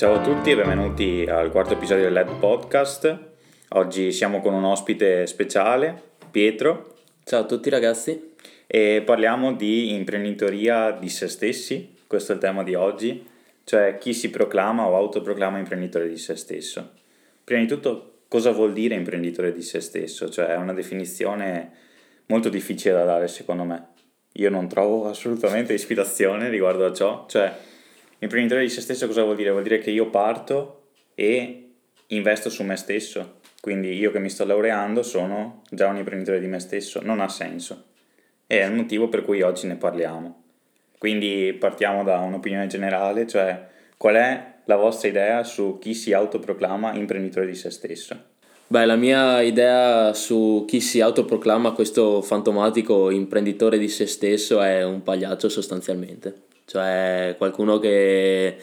Ciao a tutti e benvenuti al quarto episodio del LED Podcast. Oggi siamo con un ospite speciale, Pietro, Ciao a tutti ragazzi. e parliamo di imprenditoria di se stessi. Questo è il tema di oggi, cioè chi si proclama o autoproclama imprenditore di se stesso. Prima di tutto, cosa vuol dire imprenditore di se stesso? Cioè è una definizione molto difficile da dare secondo me. Io non trovo assolutamente ispirazione riguardo a ciò, cioè imprenditore di se stesso cosa vuol dire? Vuol dire che io parto e investo su me stesso. Quindi io che mi sto laureando sono già un imprenditore di me stesso, non ha senso. E è il motivo per cui oggi ne parliamo. Quindi partiamo da un'opinione generale, cioè qual è la vostra idea su chi si autoproclama imprenditore di se stesso? Beh, la mia idea su chi si autoproclama questo fantomatico imprenditore di se stesso è un pagliaccio sostanzialmente. Cioè qualcuno che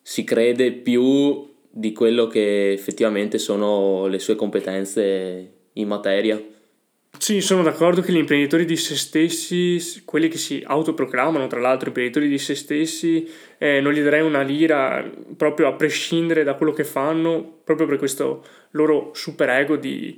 si crede più di quello che effettivamente sono le sue competenze in materia. Sì, sono d'accordo che gli imprenditori di se stessi, quelli che si autoproclamano tra l'altro imprenditori di se stessi, eh, non gli darei una lira proprio a prescindere da quello che fanno, proprio per questo loro superego di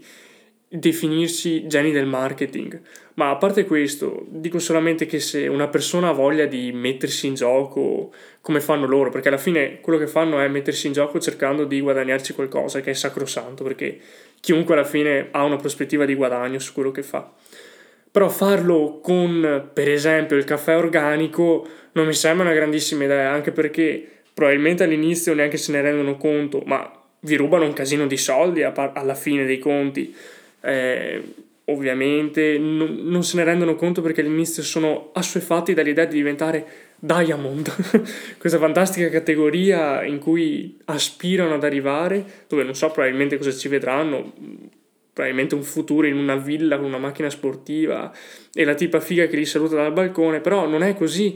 definirsi geni del marketing. Ma a parte questo, dico solamente che se una persona ha voglia di mettersi in gioco come fanno loro, perché alla fine quello che fanno è mettersi in gioco cercando di guadagnarci qualcosa, che è sacrosanto, perché chiunque alla fine ha una prospettiva di guadagno su quello che fa. Però farlo con, per esempio, il caffè organico non mi sembra una grandissima idea, anche perché probabilmente all'inizio neanche se ne rendono conto, ma vi rubano un casino di soldi alla fine dei conti. Eh, ovviamente non, non se ne rendono conto perché all'inizio sono assuefatti dall'idea di diventare Diamond, questa fantastica categoria in cui aspirano ad arrivare, dove non so probabilmente cosa ci vedranno, probabilmente un futuro in una villa con una macchina sportiva e la tipa figa che li saluta dal balcone, però non è così.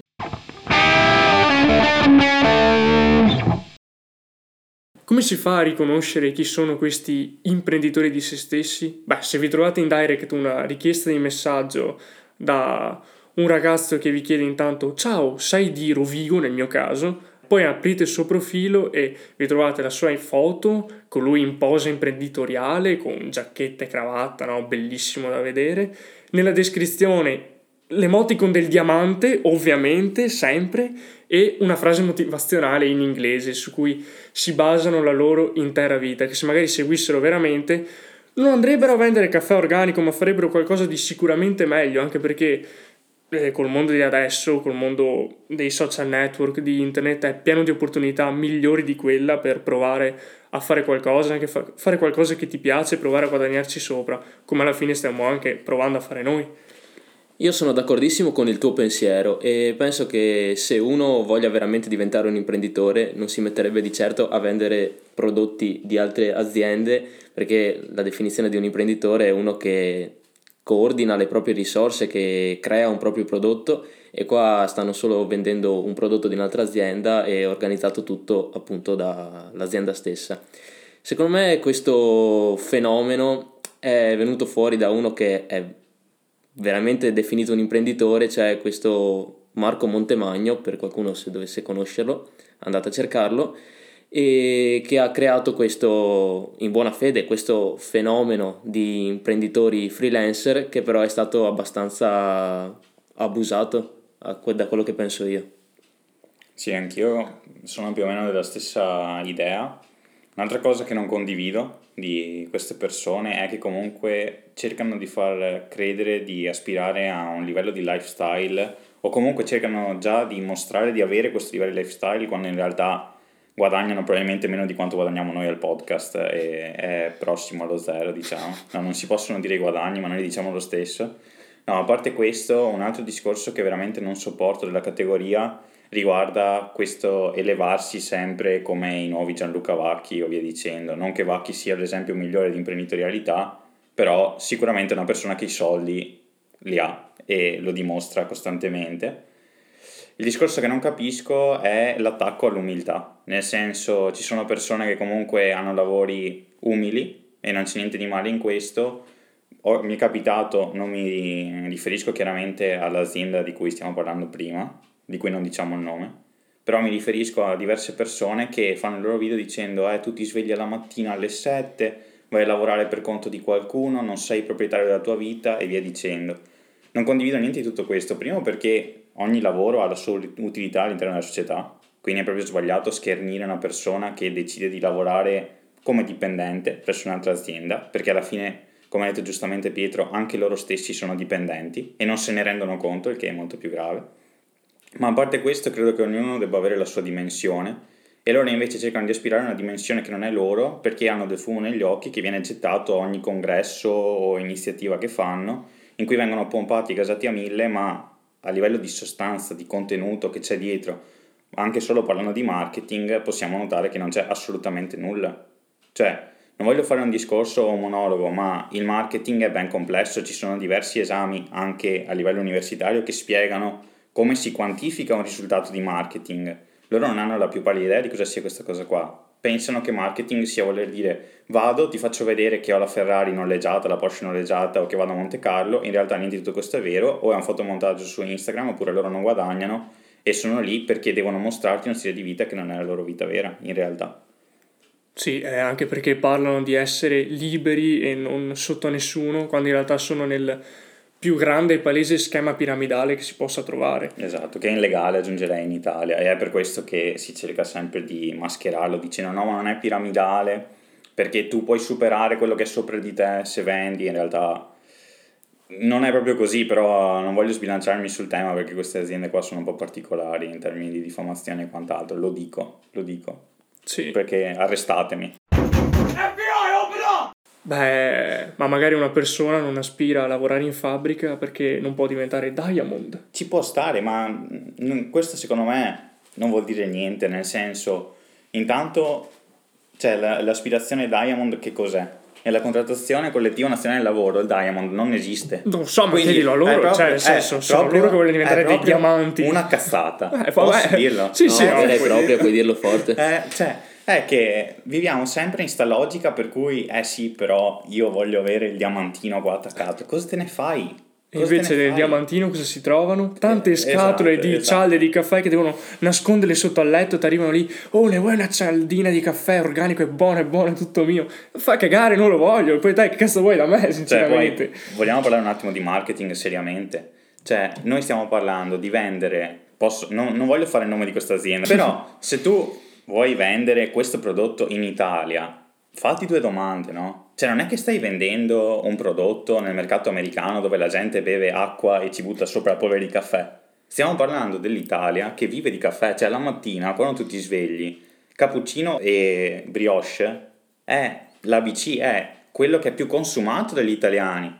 Come si fa a riconoscere chi sono questi imprenditori di se stessi? Beh, se vi trovate in direct una richiesta di messaggio da un ragazzo che vi chiede intanto ciao, sai di Rovigo nel mio caso, poi aprite il suo profilo e vi trovate la sua foto con lui in posa imprenditoriale, con giacchetta e cravatta, no? bellissimo da vedere. Nella descrizione l'emoticon del diamante, ovviamente, sempre, e una frase motivazionale in inglese su cui si basano la loro intera vita, che se magari seguissero veramente non andrebbero a vendere caffè organico, ma farebbero qualcosa di sicuramente meglio, anche perché eh, col mondo di adesso, col mondo dei social network, di internet, è pieno di opportunità migliori di quella per provare a fare qualcosa, anche fa- fare qualcosa che ti piace, provare a guadagnarci sopra, come alla fine stiamo anche provando a fare noi. Io sono d'accordissimo con il tuo pensiero e penso che se uno voglia veramente diventare un imprenditore non si metterebbe di certo a vendere prodotti di altre aziende perché la definizione di un imprenditore è uno che coordina le proprie risorse, che crea un proprio prodotto e qua stanno solo vendendo un prodotto di un'altra azienda e organizzato tutto appunto dall'azienda stessa. Secondo me questo fenomeno è venuto fuori da uno che è veramente definito un imprenditore, cioè questo Marco Montemagno, per qualcuno se dovesse conoscerlo, andate a cercarlo, e che ha creato questo, in buona fede, questo fenomeno di imprenditori freelancer che però è stato abbastanza abusato da quello che penso io. Sì, anch'io sono più o meno della stessa idea. Un'altra cosa che non condivido di queste persone è che comunque cercano di far credere di aspirare a un livello di lifestyle o comunque cercano già di mostrare di avere questo livello di lifestyle quando in realtà guadagnano probabilmente meno di quanto guadagniamo noi al podcast e è prossimo allo zero diciamo. No, non si possono dire i guadagni ma noi diciamo lo stesso. No, a parte questo, un altro discorso che veramente non sopporto della categoria riguarda questo elevarsi sempre come i nuovi Gianluca Vacchi o via dicendo. Non che Vacchi sia l'esempio migliore di imprenditorialità, però sicuramente è una persona che i soldi li ha e lo dimostra costantemente. Il discorso che non capisco è l'attacco all'umiltà, nel senso ci sono persone che comunque hanno lavori umili e non c'è niente di male in questo, mi è capitato, non mi riferisco chiaramente all'azienda di cui stiamo parlando prima, di cui non diciamo il nome, però mi riferisco a diverse persone che fanno il loro video dicendo eh tu ti svegli la mattina alle 7, vai a lavorare per conto di qualcuno, non sei proprietario della tua vita e via dicendo. Non condivido niente di tutto questo, primo perché ogni lavoro ha la sua utilità all'interno della società, quindi è proprio sbagliato schernire una persona che decide di lavorare come dipendente presso un'altra azienda, perché alla fine come ha detto giustamente Pietro, anche loro stessi sono dipendenti e non se ne rendono conto, il che è molto più grave. Ma a parte questo, credo che ognuno debba avere la sua dimensione e loro invece cercano di aspirare a una dimensione che non è loro perché hanno del fumo negli occhi che viene gettato a ogni congresso o iniziativa che fanno, in cui vengono pompati e gasati a mille, ma a livello di sostanza, di contenuto che c'è dietro, anche solo parlando di marketing, possiamo notare che non c'è assolutamente nulla. Cioè, non voglio fare un discorso o un monologo, ma il marketing è ben complesso, ci sono diversi esami anche a livello universitario che spiegano come si quantifica un risultato di marketing. Loro non hanno la più pallida idea di cosa sia questa cosa qua. Pensano che marketing sia voler dire vado, ti faccio vedere che ho la Ferrari noleggiata, la Porsche noleggiata o che vado a Monte Carlo, in realtà niente di tutto questo è vero, o è un fotomontaggio su Instagram oppure loro non guadagnano e sono lì perché devono mostrarti uno stile di vita che non è la loro vita vera, in realtà. Sì, eh, anche perché parlano di essere liberi e non sotto a nessuno, quando in realtà sono nel più grande e palese schema piramidale che si possa trovare. Esatto, che è illegale aggiungerei in Italia e è per questo che si cerca sempre di mascherarlo dicendo no ma non è piramidale perché tu puoi superare quello che è sopra di te se vendi, in realtà non è proprio così, però non voglio sbilanciarmi sul tema perché queste aziende qua sono un po' particolari in termini di diffamazione e quant'altro, lo dico, lo dico. Sì. Perché arrestatemi. Beh, ma magari una persona non aspira a lavorare in fabbrica perché non può diventare Diamond. Ci può stare, ma mm, questo secondo me non vuol dire niente, nel senso, intanto, cioè, l'aspirazione Diamond che cos'è? Nella contrattazione collettiva nazionale del lavoro il Diamond non esiste. Non so, ma chiedilo a loro, proprio, cioè nel senso, sono loro che vogliono diventare dei diamanti. Una cazzata. Eh, Posso dirlo? Sì, no, sì, no, direi proprio, puoi dirlo forte. Eh, cioè, è che viviamo sempre in sta logica per cui, eh sì, però io voglio avere il diamantino qua attaccato. Cosa te ne fai? Cosa invece nel diamantino cosa si trovano? Tante eh, scatole esatto, di esatto. cialde di caffè che devono nasconderle sotto al letto, ti arrivano lì, oh ne vuoi una cialdina di caffè organico, è buono, è buono, è tutto mio. Fa cagare, non lo voglio, poi dai che cazzo vuoi da me sinceramente. Cioè, poi, vogliamo parlare un attimo di marketing seriamente? Cioè, noi stiamo parlando di vendere, posso, non, non voglio fare il nome di questa azienda, però se tu vuoi vendere questo prodotto in Italia, fatti due domande, no? Cioè non è che stai vendendo un prodotto nel mercato americano dove la gente beve acqua e ci butta sopra polvere di caffè. Stiamo parlando dell'Italia che vive di caffè, cioè la mattina quando tu ti svegli, cappuccino e brioche è l'ABC, è quello che è più consumato dagli italiani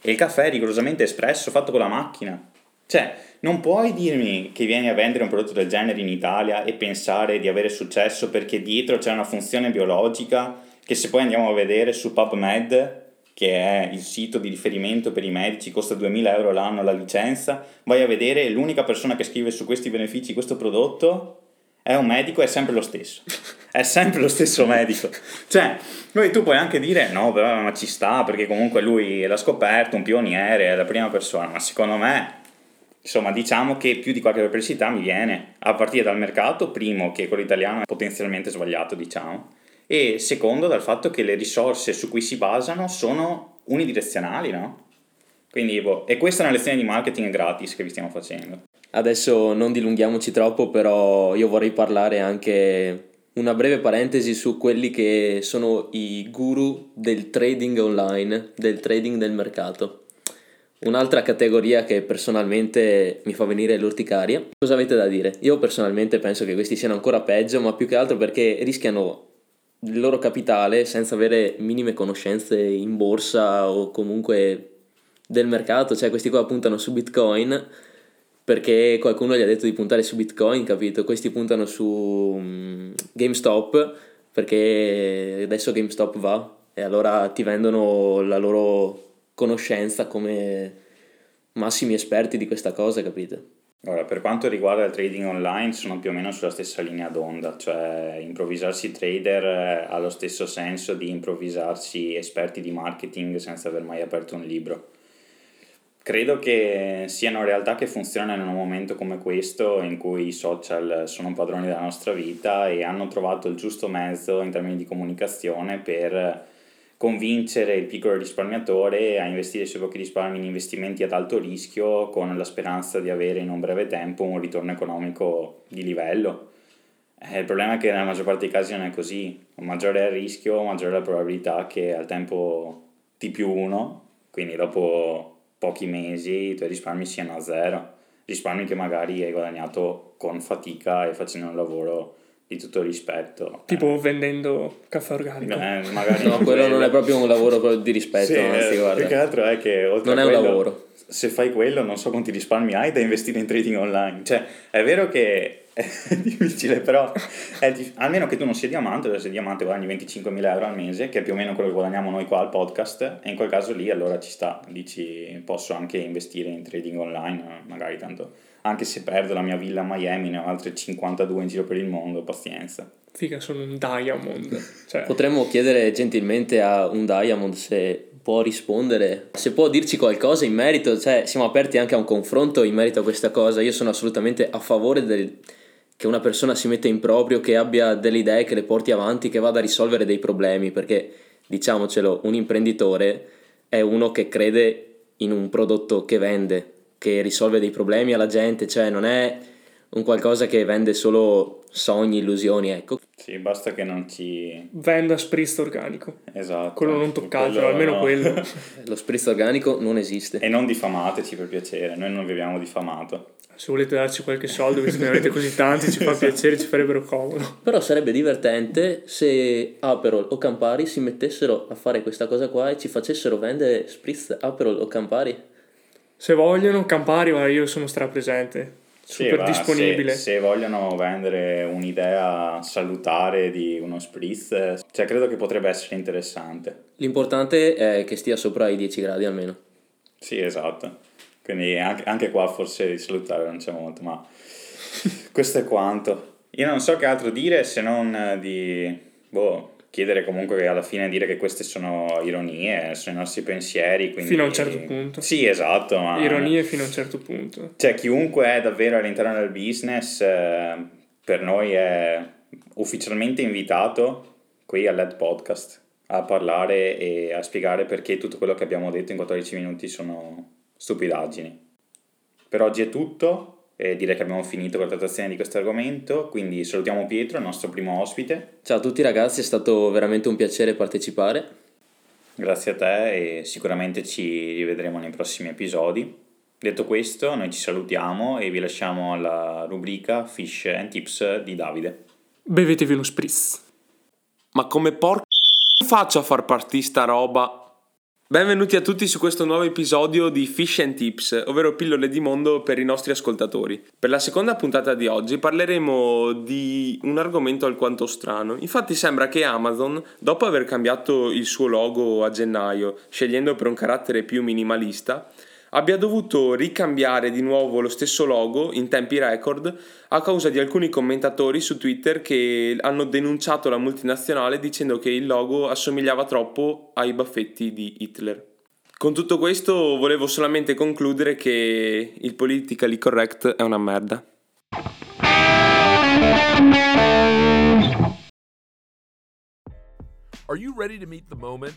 e il caffè è rigorosamente espresso, fatto con la macchina. Cioè, non puoi dirmi che vieni a vendere un prodotto del genere in Italia e pensare di avere successo perché dietro c'è una funzione biologica che se poi andiamo a vedere su PubMed, che è il sito di riferimento per i medici, costa 2000 euro l'anno la licenza, vai a vedere l'unica persona che scrive su questi benefici questo prodotto è un medico, è sempre lo stesso. È sempre lo stesso medico. Cioè, noi tu puoi anche dire no, però ma ci sta perché comunque lui l'ha scoperto, un pioniere, è la prima persona, ma secondo me Insomma, diciamo che più di qualche perplessità mi viene a partire dal mercato, primo che quello italiano è potenzialmente sbagliato, diciamo, e secondo dal fatto che le risorse su cui si basano sono unidirezionali, no? Quindi, boh, e questa è una lezione di marketing gratis che vi stiamo facendo. Adesso non dilunghiamoci troppo, però io vorrei parlare anche una breve parentesi su quelli che sono i guru del trading online, del trading del mercato. Un'altra categoria che personalmente mi fa venire l'urticaria. Cosa avete da dire? Io personalmente penso che questi siano ancora peggio, ma più che altro perché rischiano il loro capitale senza avere minime conoscenze in borsa o comunque del mercato, cioè questi qua puntano su Bitcoin perché qualcuno gli ha detto di puntare su Bitcoin, capito? Questi puntano su mm, GameStop perché adesso GameStop va e allora ti vendono la loro conoscenza come massimi esperti di questa cosa, capito? Ora, per quanto riguarda il trading online, sono più o meno sulla stessa linea d'onda, cioè improvvisarsi trader eh, ha lo stesso senso di improvvisarsi esperti di marketing senza aver mai aperto un libro. Credo che siano realtà che funzionano in un momento come questo in cui i social sono padroni della nostra vita e hanno trovato il giusto mezzo in termini di comunicazione per convincere il piccolo risparmiatore a investire i suoi pochi risparmi in investimenti ad alto rischio con la speranza di avere in un breve tempo un ritorno economico di livello. Eh, il problema è che nella maggior parte dei casi non è così, maggiore è il rischio, maggiore è la probabilità che al tempo T più 1, quindi dopo pochi mesi i tuoi risparmi siano a zero, risparmi che magari hai guadagnato con fatica e facendo un lavoro di tutto rispetto. Tipo eh. vendendo caffè organico. Eh, magari no, quello non è proprio un lavoro di rispetto, sì, anzi, eh, guarda. Più che altro è che oltre non a è un quello, lavoro. Se fai quello non so quanti risparmi hai da investire in trading online. Cioè, è vero che è difficile, però è dif- almeno che tu non sia diamante, se sei diamante guadagni 25.000 euro al mese, che è più o meno quello che guadagniamo noi qua al podcast, e in quel caso lì allora ci sta, dici posso anche investire in trading online, magari tanto, anche se perdo la mia villa a Miami, ne ho altre 52 in giro per il mondo, pazienza. Figa, sono un diamond. Cioè, Potremmo chiedere gentilmente a un Diamond se può rispondere, se può dirci qualcosa in merito, cioè siamo aperti anche a un confronto in merito a questa cosa. Io sono assolutamente a favore del, che una persona si metta in proprio, che abbia delle idee, che le porti avanti, che vada a risolvere dei problemi, perché diciamocelo, un imprenditore è uno che crede in un prodotto che vende, che risolve dei problemi alla gente, cioè non è un qualcosa che vende solo sogni, illusioni, ecco. Sì, basta che non ci... Venda spritz organico. Esatto. Quello non toccatelo, almeno no. quello. Lo spritz organico non esiste. e non diffamateci per piacere, noi non vi abbiamo diffamato. Se volete darci qualche soldo, visto che ne avete così tanti, ci fa piacere, ci farebbero comodo. Però sarebbe divertente se Aperol o Campari si mettessero a fare questa cosa qua e ci facessero vendere spritz Aperol o Campari. Se vogliono, Campari, ma io sono strapresente. Sì, Super va, disponibile. Se, se vogliono vendere un'idea salutare di uno spritz, cioè credo che potrebbe essere interessante. L'importante è che stia sopra i 10 gradi almeno. Sì, esatto. Quindi anche, anche qua forse di salutare non c'è molto, ma questo è quanto. Io non so che altro dire se non di boh, chiedere comunque che alla fine dire che queste sono ironie, sono i nostri pensieri. Quindi... Fino a un certo punto. Sì, esatto. Ma... Ironie fino a un certo punto. Cioè, chiunque è davvero all'interno del business, eh, per noi è ufficialmente invitato qui al LED Podcast a parlare e a spiegare perché tutto quello che abbiamo detto in 14 minuti sono stupidaggini. Per oggi è tutto e direi che abbiamo finito con la trattazione di questo argomento, quindi salutiamo Pietro, il nostro primo ospite. Ciao a tutti ragazzi, è stato veramente un piacere partecipare. Grazie a te e sicuramente ci rivedremo nei prossimi episodi. Detto questo, noi ci salutiamo e vi lasciamo alla rubrica Fish and Tips di Davide. Bevetevi uno spritz. Ma come porco faccio a far partire sta roba? Benvenuti a tutti su questo nuovo episodio di Fish and Tips, ovvero pillole di mondo per i nostri ascoltatori. Per la seconda puntata di oggi parleremo di un argomento alquanto strano. Infatti sembra che Amazon, dopo aver cambiato il suo logo a gennaio, scegliendo per un carattere più minimalista, abbia dovuto ricambiare di nuovo lo stesso logo in tempi record a causa di alcuni commentatori su Twitter che hanno denunciato la multinazionale dicendo che il logo assomigliava troppo ai baffetti di Hitler. Con tutto questo volevo solamente concludere che il politically correct è una merda. Are you ready to meet the moment?